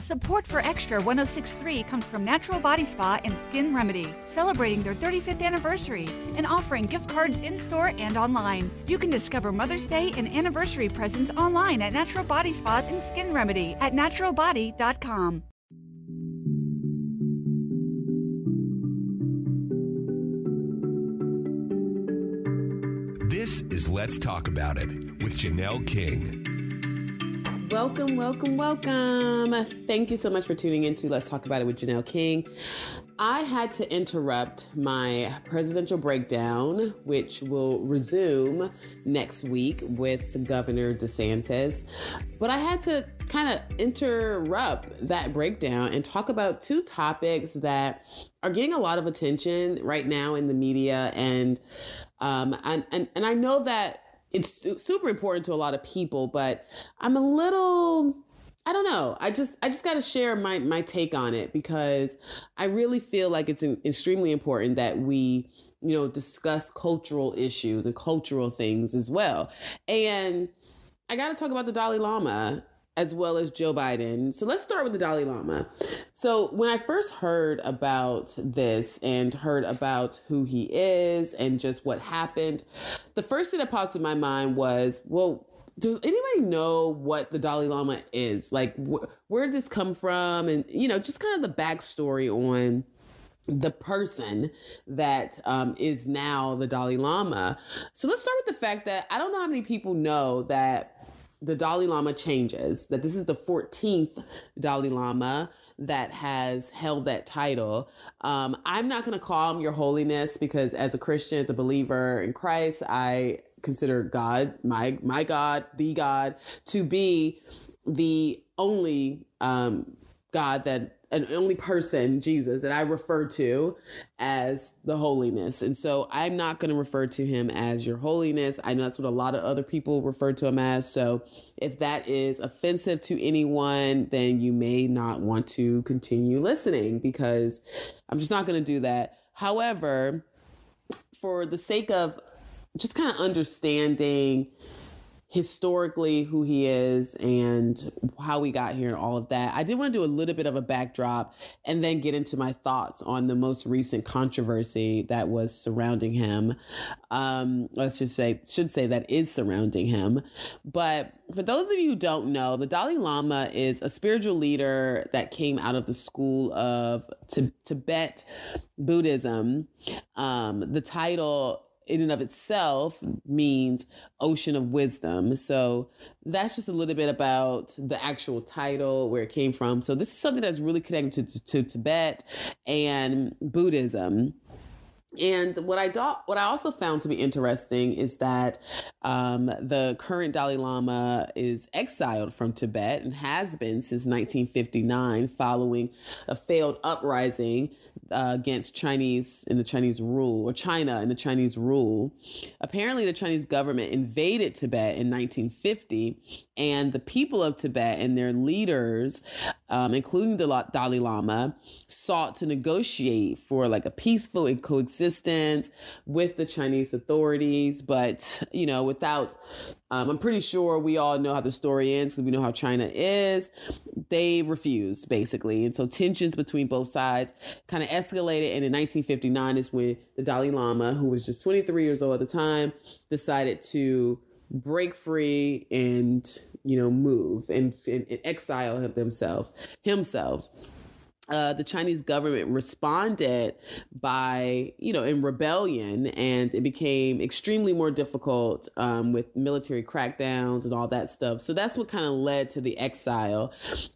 Support for Extra 1063 comes from Natural Body Spa and Skin Remedy, celebrating their 35th anniversary and offering gift cards in store and online. You can discover Mother's Day and anniversary presents online at Natural Body Spa and Skin Remedy at naturalbody.com. This is Let's Talk About It with Janelle King. Welcome, welcome, welcome. Thank you so much for tuning in to Let's Talk About It with Janelle King. I had to interrupt my presidential breakdown, which will resume next week with Governor DeSantis. But I had to kind of interrupt that breakdown and talk about two topics that are getting a lot of attention right now in the media. And, um, and, and, and I know that it's super important to a lot of people, but I'm a little I don't know. I just I just got to share my my take on it because I really feel like it's extremely important that we you know discuss cultural issues and cultural things as well. And I got to talk about the Dalai Lama as well as Joe Biden. So let's start with the Dalai Lama. So when I first heard about this and heard about who he is and just what happened, the first thing that popped in my mind was, well, does anybody know what the Dalai Lama is? Like, wh- where did this come from? And, you know, just kind of the backstory on the person that um, is now the Dalai Lama. So let's start with the fact that I don't know how many people know that the Dalai Lama changes, that this is the 14th Dalai Lama that has held that title. Um, I'm not going to call him Your Holiness because, as a Christian, as a believer in Christ, I consider God, my my God, the God, to be the only um, God that an only person, Jesus, that I refer to as the holiness. And so I'm not going to refer to him as your holiness. I know that's what a lot of other people refer to him as. So if that is offensive to anyone, then you may not want to continue listening because I'm just not going to do that. However, for the sake of just kind of understanding historically who he is and how we got here and all of that. I did want to do a little bit of a backdrop and then get into my thoughts on the most recent controversy that was surrounding him. Um, let's just say, should say that is surrounding him. But for those of you who don't know, the Dalai Lama is a spiritual leader that came out of the school of Tibet Buddhism. Um, the title in and of itself means ocean of wisdom. So that's just a little bit about the actual title, where it came from. So this is something that's really connected to, to, to Tibet and Buddhism. And what I do, what I also found to be interesting is that um, the current Dalai Lama is exiled from Tibet and has been since 1959, following a failed uprising uh, against Chinese in the Chinese rule or China in the Chinese rule. Apparently, the Chinese government invaded Tibet in 1950, and the people of Tibet and their leaders, um, including the Dalai Lama, sought to negotiate for like a peaceful coexistence with the Chinese authorities, but you know, without um, I'm pretty sure we all know how the story ends because we know how China is. They refused, basically. And so tensions between both sides kind of escalated. And in 1959 is when the Dalai Lama, who was just 23 years old at the time, decided to break free and, you know, move and, and, and exile himself. himself uh, the Chinese government responded by, you know, in rebellion, and it became extremely more difficult um, with military crackdowns and all that stuff. So that's what kind of led to the exile.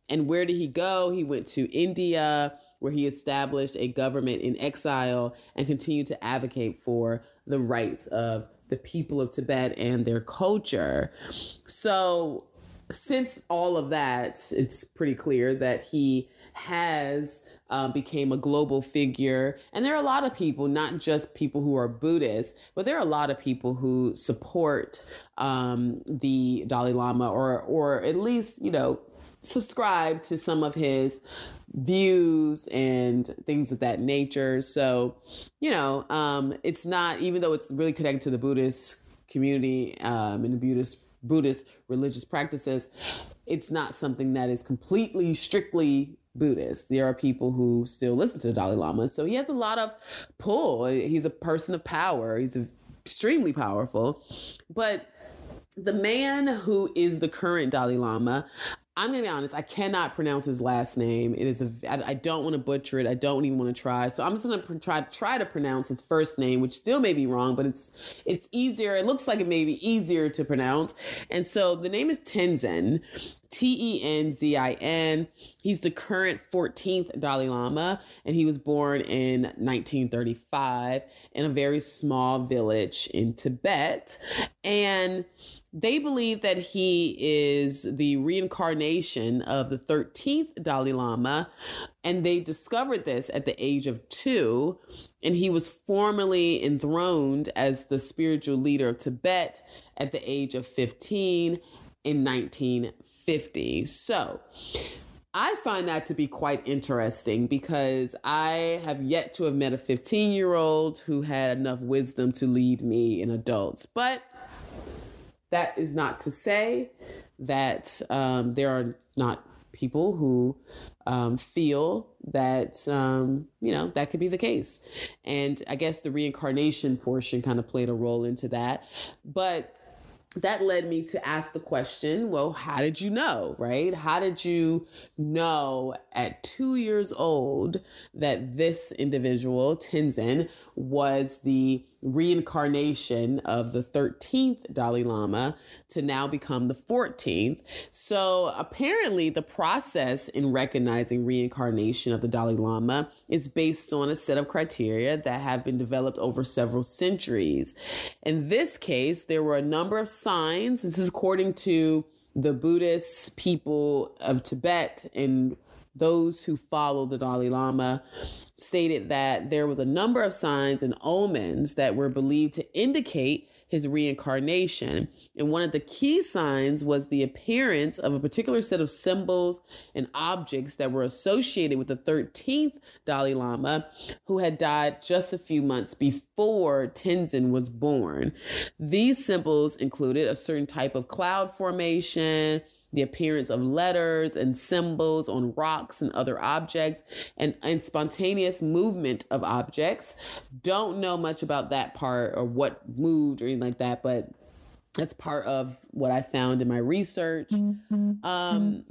And where did he go? He went to India, where he established a government in exile and continued to advocate for the rights of the people of Tibet and their culture. So, since all of that, it's pretty clear that he has um, became a global figure. And there are a lot of people, not just people who are Buddhists, but there are a lot of people who support um, the Dalai Lama or, or at least, you know, subscribe to some of his views and things of that nature. So, you know, um, it's not, even though it's really connected to the Buddhist community um, and the Buddhist Buddhist religious practices, it's not something that is completely strictly Buddhist. There are people who still listen to the Dalai Lama. So he has a lot of pull. He's a person of power. He's extremely powerful. But the man who is the current Dalai Lama, I'm gonna be honest. I cannot pronounce his last name. It is a. I, I don't want to butcher it. I don't even want to try. So I'm just gonna pr- try try to pronounce his first name, which still may be wrong, but it's it's easier. It looks like it may be easier to pronounce. And so the name is Tenzin, T E N Z I N. He's the current 14th Dalai Lama, and he was born in 1935 in a very small village in Tibet, and they believe that he is the reincarnation of the 13th Dalai Lama, and they discovered this at the age of two. And he was formally enthroned as the spiritual leader of Tibet at the age of 15 in 1950. So, I find that to be quite interesting because I have yet to have met a 15 year old who had enough wisdom to lead me in adults. But that is not to say that um, there are not people who um, feel that um, you know that could be the case. And i guess the reincarnation portion kind of played a role into that. But that led me to ask the question well how did you know right? How did you know at two years old that this individual tenzin was the reincarnation of the 13th Dalai Lama to now become the 14th. So apparently, the process in recognizing reincarnation of the Dalai Lama is based on a set of criteria that have been developed over several centuries. In this case, there were a number of signs. This is according to the Buddhist people of Tibet and those who follow the Dalai Lama stated that there was a number of signs and omens that were believed to indicate his reincarnation. And one of the key signs was the appearance of a particular set of symbols and objects that were associated with the 13th Dalai Lama, who had died just a few months before Tenzin was born. These symbols included a certain type of cloud formation, the appearance of letters and symbols on rocks and other objects, and, and spontaneous movement of objects. Don't know much about that part or what moved or anything like that, but that's part of what I found in my research. Um,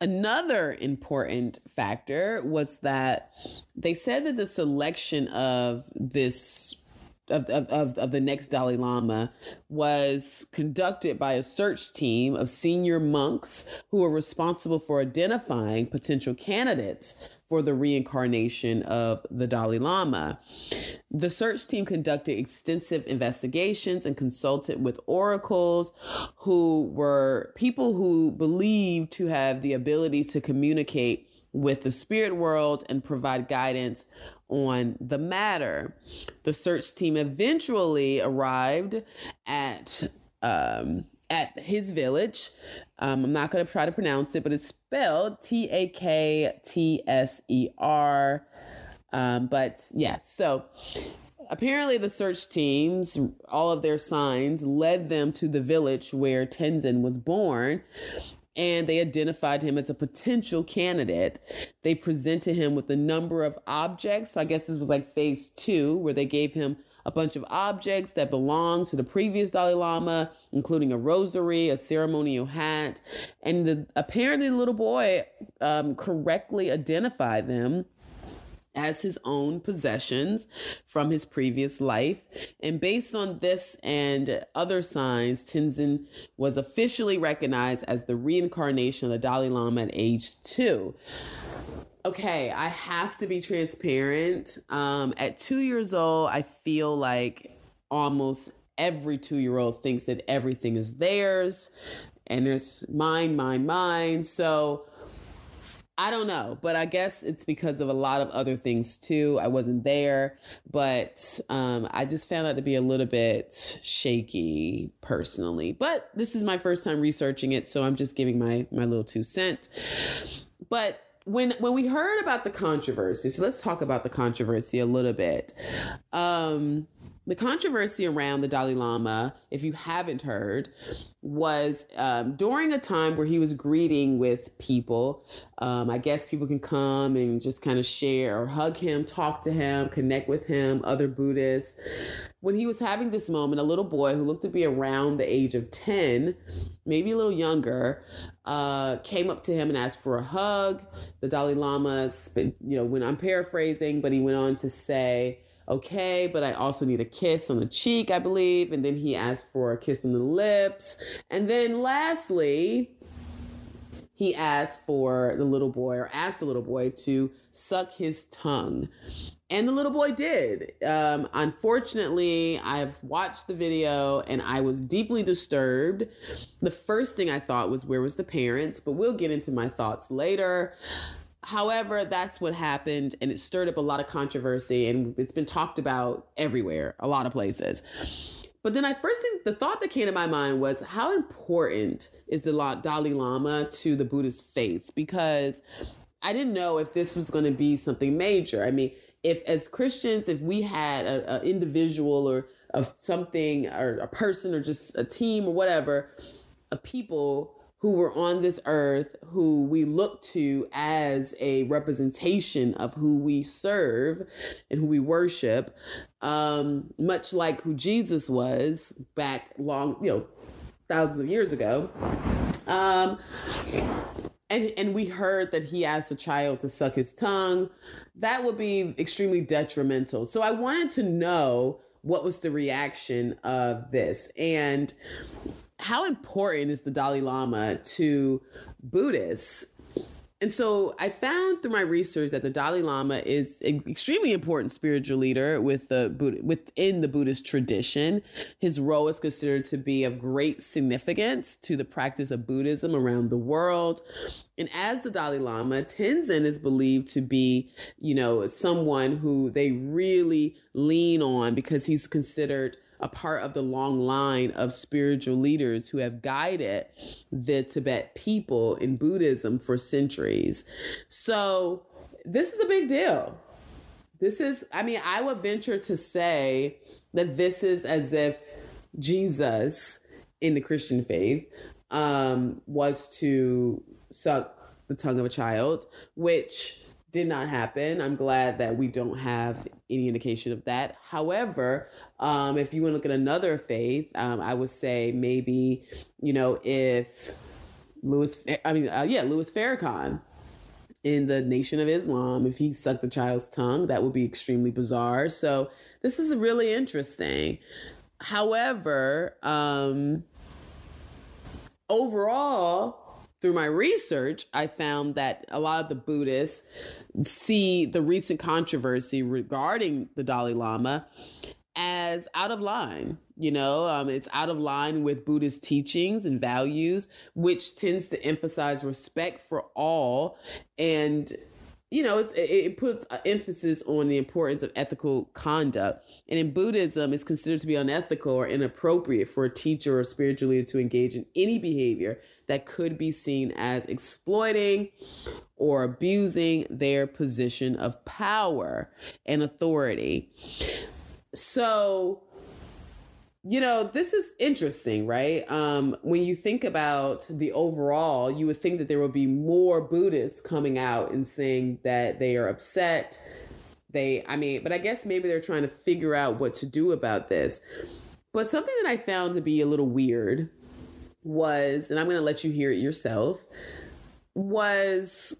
another important factor was that they said that the selection of this of, of, of, the next Dalai Lama was conducted by a search team of senior monks who are responsible for identifying potential candidates for the reincarnation of the Dalai Lama. The search team conducted extensive investigations and consulted with oracles who were people who believed to have the ability to communicate with the spirit world and provide guidance on the matter. The search team eventually arrived at um, at his village. Um, I'm not going to try to pronounce it, but it's spelled T A K T S E R. Um, but yeah, so apparently the search teams, all of their signs led them to the village where Tenzin was born and they identified him as a potential candidate. They presented him with a number of objects. So I guess this was like phase two, where they gave him a bunch of objects that belonged to the previous Dalai Lama, including a rosary, a ceremonial hat, and the, apparently the little boy um, correctly identified them as his own possessions from his previous life. And based on this and other signs, Tenzin was officially recognized as the reincarnation of the Dalai Lama at age two. Okay, I have to be transparent. Um, at two years old, I feel like almost every two year old thinks that everything is theirs and it's mine, mine, mine. So, I don't know, but I guess it's because of a lot of other things too. I wasn't there, but um, I just found that to be a little bit shaky personally. But this is my first time researching it, so I'm just giving my my little two cents. But when when we heard about the controversy, so let's talk about the controversy a little bit. Um, the controversy around the Dalai Lama, if you haven't heard, was um, during a time where he was greeting with people. Um, I guess people can come and just kind of share or hug him, talk to him, connect with him, other Buddhists. When he was having this moment, a little boy who looked to be around the age of 10, maybe a little younger, uh, came up to him and asked for a hug. The Dalai Lama, you know, when I'm paraphrasing, but he went on to say, okay, but I also need a kiss on the cheek, I believe. And then he asked for a kiss on the lips. And then lastly, he asked for the little boy or asked the little boy to suck his tongue. And the little boy did. Um, unfortunately, I've watched the video and I was deeply disturbed. The first thing I thought was, where was the parents? But we'll get into my thoughts later. However, that's what happened, and it stirred up a lot of controversy, and it's been talked about everywhere, a lot of places. But then I first think the thought that came to my mind was how important is the Dalai Lama to the Buddhist faith? Because I didn't know if this was going to be something major. I mean, if as Christians, if we had an individual or something or a person or just a team or whatever, a people who were on this earth who we look to as a representation of who we serve and who we worship um, much like who jesus was back long you know thousands of years ago. Um, and and we heard that he asked a child to suck his tongue. That would be extremely detrimental. So i wanted to know what was the reaction of this. And how important is the Dalai Lama to Buddhists? And so I found through my research that the Dalai Lama is an extremely important spiritual leader with the within the Buddhist tradition. His role is considered to be of great significance to the practice of Buddhism around the world. And as the Dalai Lama, Tenzin is believed to be, you know, someone who they really lean on because he's considered a part of the long line of spiritual leaders who have guided the Tibet people in Buddhism for centuries. So, this is a big deal. This is, I mean, I would venture to say that this is as if Jesus in the Christian faith um, was to suck the tongue of a child, which did not happen. I'm glad that we don't have any indication of that. However, um, if you want to look at another faith, um, I would say maybe, you know, if Louis, I mean, uh, yeah, Louis Farrakhan in the Nation of Islam, if he sucked a child's tongue, that would be extremely bizarre. So this is really interesting. However, um, overall, through my research, I found that a lot of the Buddhists see the recent controversy regarding the Dalai Lama as out of line. You know, um, it's out of line with Buddhist teachings and values, which tends to emphasize respect for all and you know, it puts emphasis on the importance of ethical conduct. And in Buddhism, it's considered to be unethical or inappropriate for a teacher or spiritual leader to engage in any behavior that could be seen as exploiting or abusing their position of power and authority. So, you know, this is interesting, right? Um, when you think about the overall, you would think that there would be more Buddhists coming out and saying that they are upset. They, I mean, but I guess maybe they're trying to figure out what to do about this. But something that I found to be a little weird was, and I'm going to let you hear it yourself, was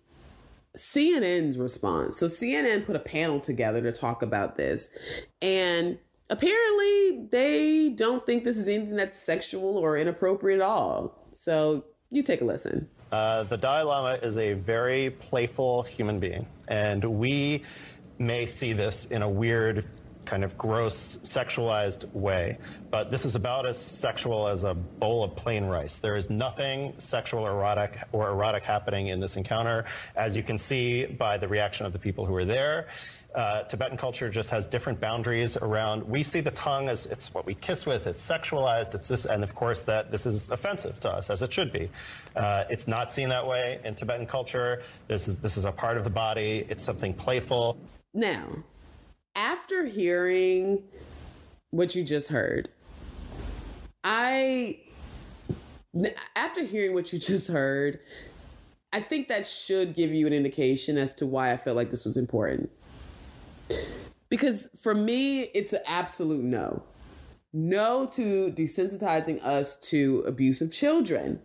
CNN's response. So CNN put a panel together to talk about this. And apparently they don't think this is anything that's sexual or inappropriate at all. So you take a listen. Uh, the Dalai Lama is a very playful human being, and we may see this in a weird kind of gross, sexualized way. But this is about as sexual as a bowl of plain rice. There is nothing sexual erotic or erotic happening in this encounter, as you can see by the reaction of the people who were there. Uh, Tibetan culture just has different boundaries around. We see the tongue as it's what we kiss with. It's sexualized. It's this, and of course that this is offensive to us, as it should be. Uh, it's not seen that way in Tibetan culture. This is this is a part of the body. It's something playful. Now, after hearing what you just heard. I, after hearing what you just heard, I think that should give you an indication as to why I felt like this was important. Because for me, it's an absolute no. No to desensitizing us to abuse of children.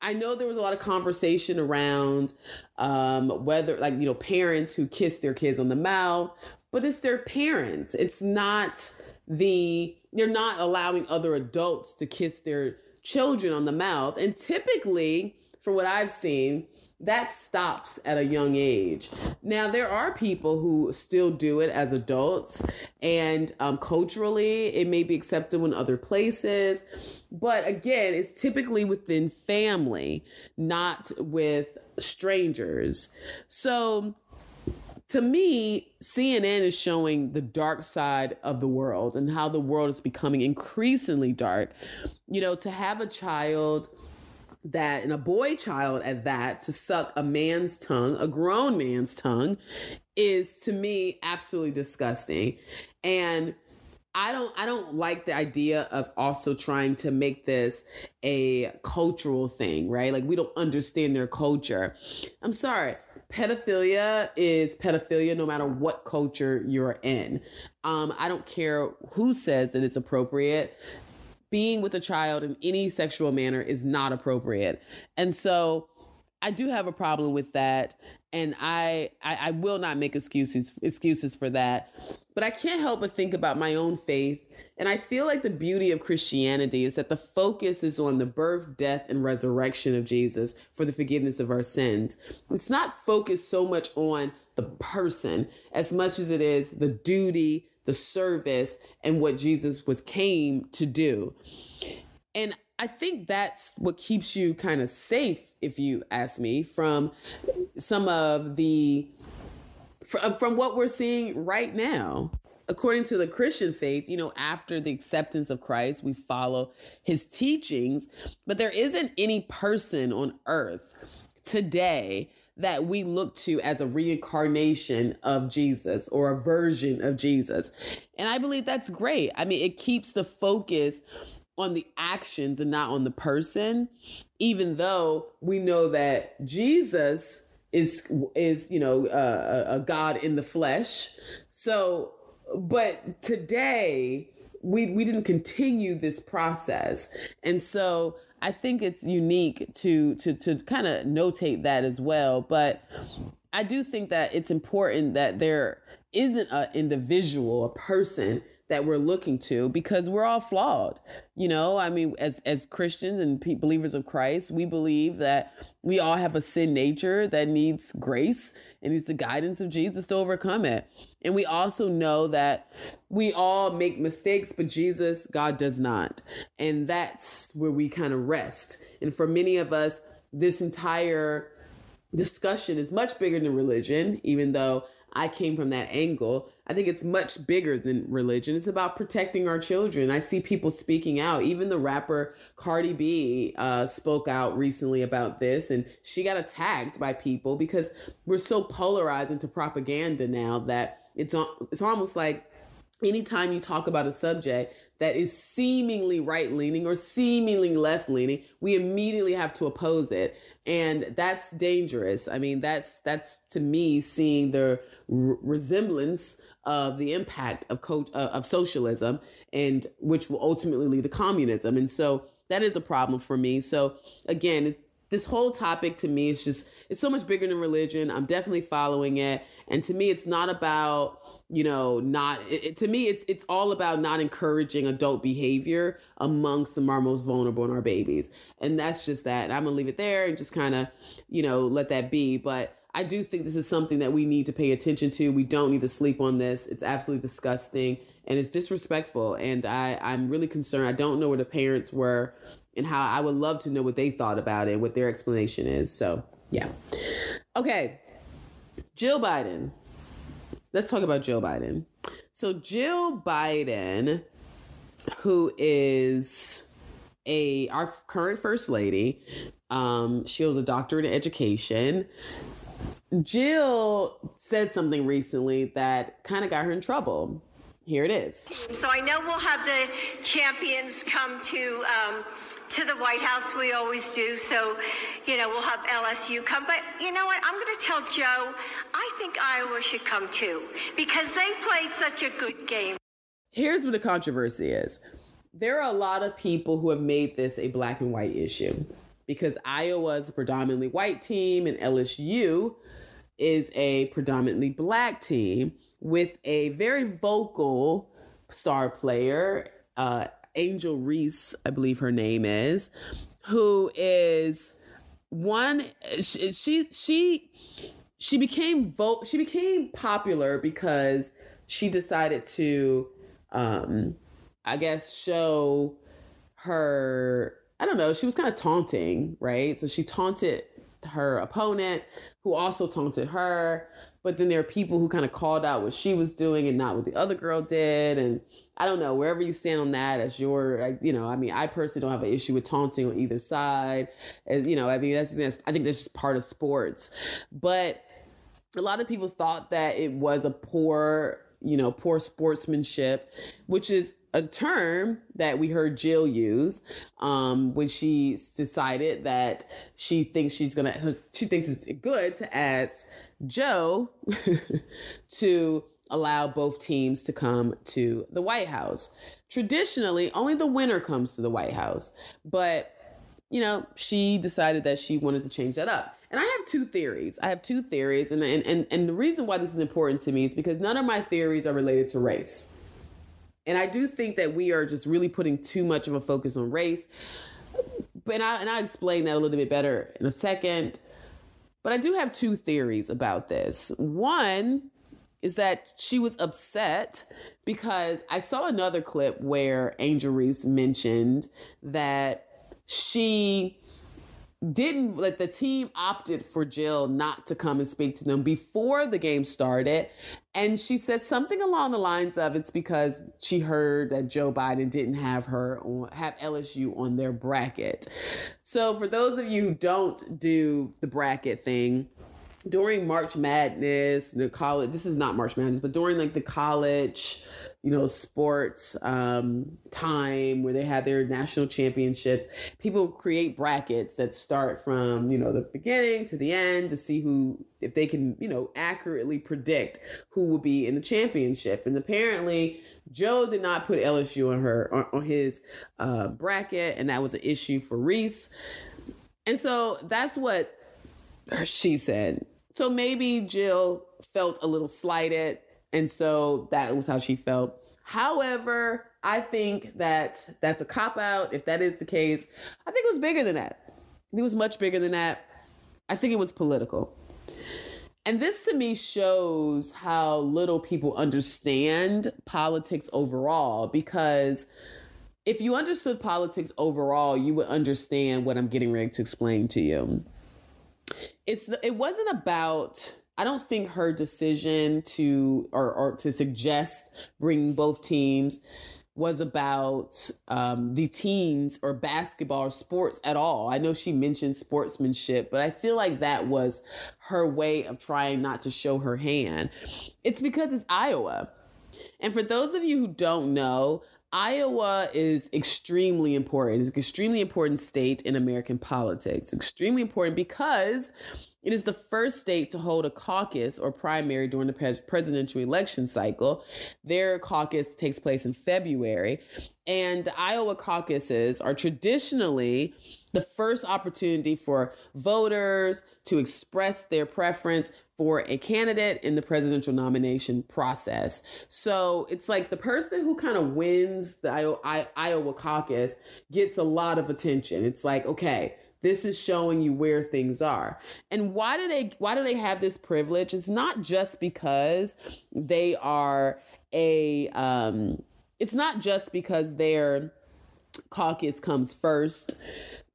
I know there was a lot of conversation around um, whether, like, you know, parents who kiss their kids on the mouth, but it's their parents. It's not the, they're not allowing other adults to kiss their children on the mouth. And typically, from what I've seen, that stops at a young age. Now, there are people who still do it as adults, and um, culturally, it may be acceptable in other places. But again, it's typically within family, not with strangers. So, to me, CNN is showing the dark side of the world and how the world is becoming increasingly dark. You know, to have a child that and a boy child at that to suck a man's tongue, a grown man's tongue, is to me absolutely disgusting. And I don't I don't like the idea of also trying to make this a cultural thing, right? Like we don't understand their culture. I'm sorry. Pedophilia is pedophilia no matter what culture you're in. Um, I don't care who says that it's appropriate being with a child in any sexual manner is not appropriate. And so I do have a problem with that. And I, I, I will not make excuses excuses for that. But I can't help but think about my own faith. And I feel like the beauty of Christianity is that the focus is on the birth, death, and resurrection of Jesus for the forgiveness of our sins. It's not focused so much on the person as much as it is the duty, the service and what Jesus was came to do. And I think that's what keeps you kind of safe, if you ask me, from some of the from, uh, from what we're seeing right now. According to the Christian faith, you know, after the acceptance of Christ, we follow his teachings, but there isn't any person on earth today that we look to as a reincarnation of Jesus or a version of Jesus. And I believe that's great. I mean, it keeps the focus on the actions and not on the person, even though we know that Jesus is is you know uh, a God in the flesh. So, but today we we didn't continue this process, and so I think it's unique to to to kind of notate that as well. But I do think that it's important that there isn't an individual, a person that we're looking to because we're all flawed. You know, I mean, as as Christians and pe- believers of Christ, we believe that we all have a sin nature that needs grace and needs the guidance of Jesus to overcome it. And we also know that we all make mistakes, but Jesus, God does not. And that's where we kind of rest. And for many of us, this entire discussion is much bigger than religion, even though I came from that angle. I think it's much bigger than religion. It's about protecting our children. I see people speaking out. Even the rapper Cardi B uh, spoke out recently about this, and she got attacked by people because we're so polarized into propaganda now that it's it's almost like anytime you talk about a subject that is seemingly right leaning or seemingly left leaning, we immediately have to oppose it. And that's dangerous. I mean, that's that's to me seeing the resemblance of the impact of uh, of socialism and which will ultimately lead to communism. And so that is a problem for me. So again, this whole topic to me is just it's so much bigger than religion. I'm definitely following it. And to me, it's not about, you know, not, it, to me, it's, it's all about not encouraging adult behavior amongst the most vulnerable in our babies. And that's just that. And I'm going to leave it there and just kind of, you know, let that be. But I do think this is something that we need to pay attention to. We don't need to sleep on this. It's absolutely disgusting and it's disrespectful. And I, I'm really concerned. I don't know where the parents were and how I would love to know what they thought about it and what their explanation is. So, yeah. Okay. Jill Biden. Let's talk about Jill Biden. So, Jill Biden, who is a our current first lady, um, she was a doctorate in education. Jill said something recently that kind of got her in trouble. Here it is. So I know we'll have the champions come to um, to the White House. We always do. So, you know, we'll have LSU come. But you know what? I'm going to tell Joe. I think Iowa should come too because they played such a good game. Here's what the controversy is. There are a lot of people who have made this a black and white issue because Iowa is a predominantly white team and LSU is a predominantly black team with a very vocal star player, uh, Angel Reese, I believe her name is, who is one. She she she, became vote. She became popular because she decided to, um, I guess, show her. I don't know. She was kind of taunting, right? So she taunted her opponent, who also taunted her. But then there are people who kind of called out what she was doing and not what the other girl did. And I don't know, wherever you stand on that as your, you know, I mean, I personally don't have an issue with taunting on either side. As, you know, I mean, that's, that's I think that's just part of sports. But a lot of people thought that it was a poor, you know, poor sportsmanship, which is a term that we heard Jill use um, when she decided that she thinks she's gonna, she thinks it's good to ask Joe to allow both teams to come to the White House. Traditionally, only the winner comes to the White House, but you know, she decided that she wanted to change that up. And I have two theories. I have two theories, and and and, and the reason why this is important to me is because none of my theories are related to race. And I do think that we are just really putting too much of a focus on race. But and I and I'll explain that a little bit better in a second. But I do have two theories about this. One is that she was upset because I saw another clip where Angel Reese mentioned that she didn't let the team opted for Jill not to come and speak to them before the game started. And she said something along the lines of it's because she heard that Joe Biden didn't have her on have LSU on their bracket. So for those of you who don't do the bracket thing, during March Madness, the college this is not March Madness, but during like the college you know, sports um, time where they have their national championships. People create brackets that start from, you know, the beginning to the end to see who, if they can, you know, accurately predict who will be in the championship. And apparently, Joe did not put LSU on her on, on his uh, bracket, and that was an issue for Reese. And so that's what she said. So maybe Jill felt a little slighted and so that was how she felt. However, I think that that's a cop out. If that is the case, I think it was bigger than that. It was much bigger than that. I think it was political. And this to me shows how little people understand politics overall because if you understood politics overall, you would understand what I'm getting ready to explain to you. It's it wasn't about I don't think her decision to or, or to suggest bringing both teams was about um, the teams or basketball or sports at all. I know she mentioned sportsmanship, but I feel like that was her way of trying not to show her hand. It's because it's Iowa. And for those of you who don't know, Iowa is extremely important. It's an extremely important state in American politics. Extremely important because it is the first state to hold a caucus or primary during the presidential election cycle. Their caucus takes place in February. And Iowa caucuses are traditionally the first opportunity for voters to express their preference for a candidate in the presidential nomination process. So it's like the person who kind of wins the Iowa caucus gets a lot of attention. It's like, okay, this is showing you where things are. And why do they why do they have this privilege? It's not just because they are a um it's not just because their caucus comes first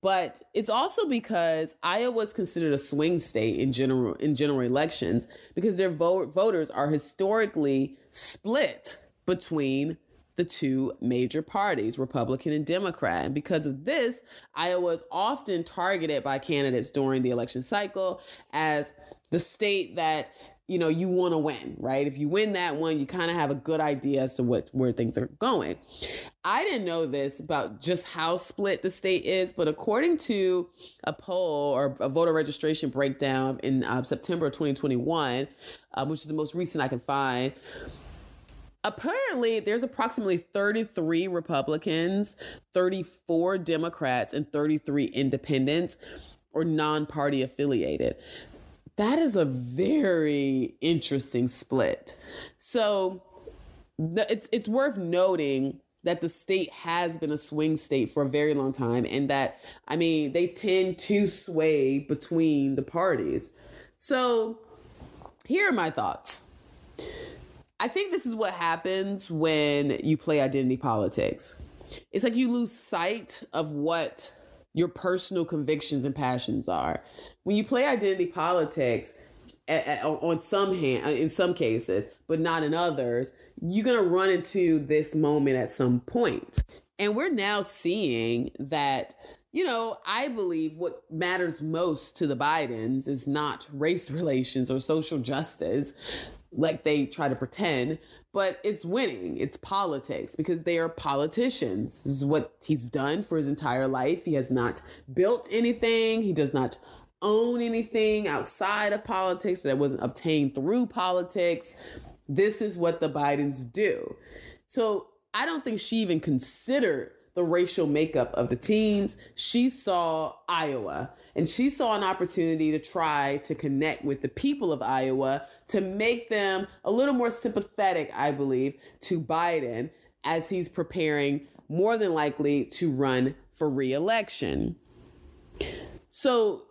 but it's also because Iowa is considered a swing state in general in general elections because their vote, voters are historically split between the two major parties, Republican and Democrat. And because of this, Iowa is often targeted by candidates during the election cycle as the state that you know, you want to win, right? If you win that one, you kind of have a good idea as to what where things are going. I didn't know this about just how split the state is, but according to a poll or a voter registration breakdown in uh, September 2021, um, which is the most recent I can find, apparently there's approximately 33 Republicans, 34 Democrats, and 33 independents or non party affiliated. That is a very interesting split. So it's, it's worth noting that the state has been a swing state for a very long time and that i mean they tend to sway between the parties. So here are my thoughts. I think this is what happens when you play identity politics. It's like you lose sight of what your personal convictions and passions are. When you play identity politics, on some hand, uh, in some cases, but not in others, you're to run into this moment at some point. And we're now seeing that, you know, I believe what matters most to the Bidens is not race relations or social justice like they try to pretend, but it's winning. It's politics because they are politicians. This is what he's done for his entire life. He has not built anything. He does not own anything outside of politics that wasn't obtained through politics. This is what the Bidens do. So I don't think she even considered the racial makeup of the teams. She saw Iowa and she saw an opportunity to try to connect with the people of Iowa to make them a little more sympathetic, I believe, to Biden as he's preparing more than likely to run for reelection. So,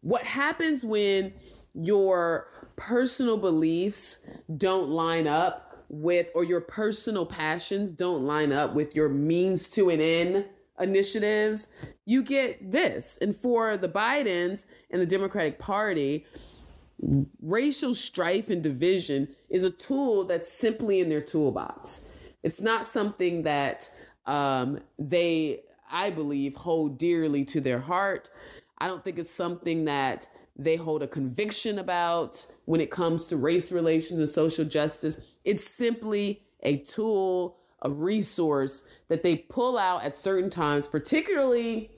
what happens when your personal beliefs don't line up with, or your personal passions don't line up with your means to an end initiatives, you get this. And for the Bidens and the Democratic Party, racial strife and division is a tool that's simply in their toolbox. It's not something that um, they, I believe, hold dearly to their heart. I don't think it's something that they hold a conviction about when it comes to race relations and social justice. It's simply a tool, a resource that they pull out at certain times, particularly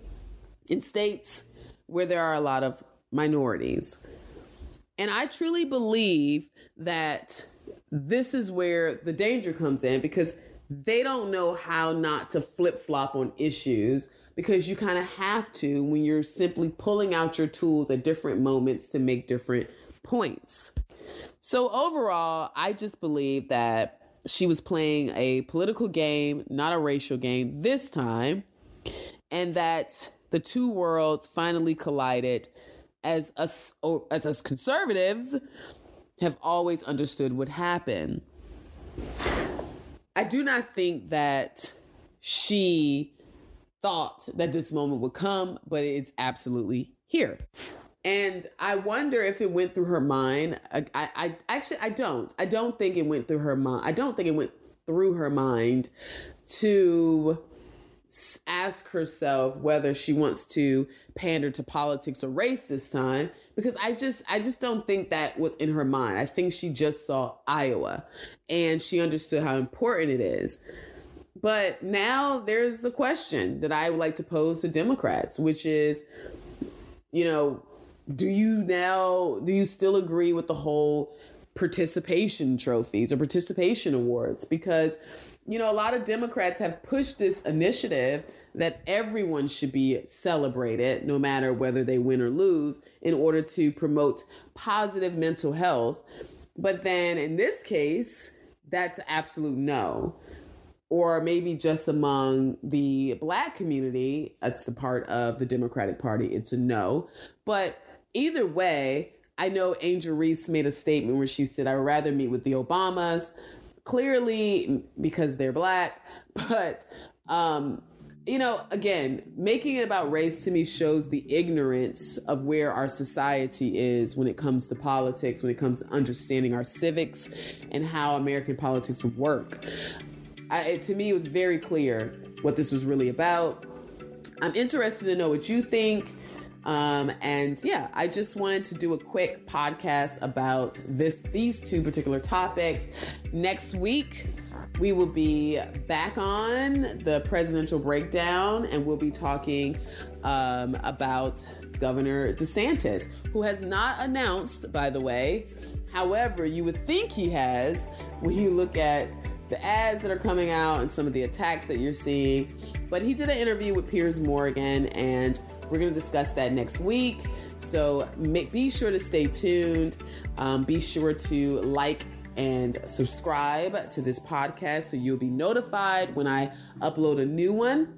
in states where there are a lot of minorities. And I truly believe that this is where the danger comes in because they don't know how not to flip flop on issues because you kind of have to when you're simply pulling out your tools at different moments to make different points. So, overall, I just believe that she was playing a political game, not a racial game this time, and that the two worlds finally collided as us as us conservatives have always understood would happen. I do not think that she thought that this moment would come, but it's absolutely here. And I wonder if it went through her mind. I, I, I, actually I don't. I don't think it went through her mind. I don't think it went through her mind to ask herself whether she wants to pander to politics or race this time because I just I just don't think that was in her mind. I think she just saw Iowa and she understood how important it is. But now there's a question that I would like to pose to Democrats, which is, you know, do you now do you still agree with the whole participation trophies or participation awards? Because, you know, a lot of Democrats have pushed this initiative that everyone should be celebrated, no matter whether they win or lose, in order to promote positive mental health. But then in this case, that's absolute no or maybe just among the black community, that's the part of the Democratic Party, it's a no. But either way, I know Angel Reese made a statement where she said, I would rather meet with the Obamas, clearly because they're black. But, um, you know, again, making it about race to me shows the ignorance of where our society is when it comes to politics, when it comes to understanding our civics and how American politics work. I, it, to me, it was very clear what this was really about. I'm interested to know what you think. Um, and yeah, I just wanted to do a quick podcast about this these two particular topics. Next week, we will be back on the presidential breakdown, and we'll be talking um, about Governor DeSantis, who has not announced, by the way. However, you would think he has when you look at the ads that are coming out and some of the attacks that you're seeing. But he did an interview with Piers Morgan, and we're going to discuss that next week. So make, be sure to stay tuned. Um, be sure to like and subscribe to this podcast so you'll be notified when I upload a new one.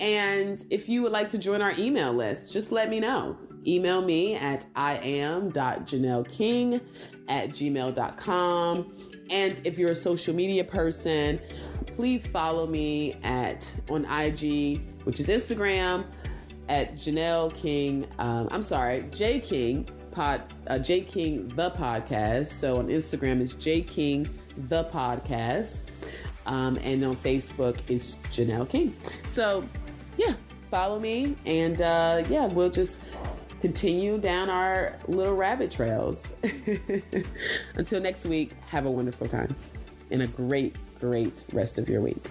And if you would like to join our email list, just let me know. Email me at iam.janelleking at gmail.com. And if you're a social media person, please follow me at on IG, which is Instagram, at Janelle King. Um, I'm sorry, J King pod, uh, J King the podcast. So on Instagram it's J King the podcast, um, and on Facebook it's Janelle King. So yeah, follow me, and uh, yeah, we'll just continue down our little rabbit trails. Until next week, have a wonderful time and a great, great rest of your week.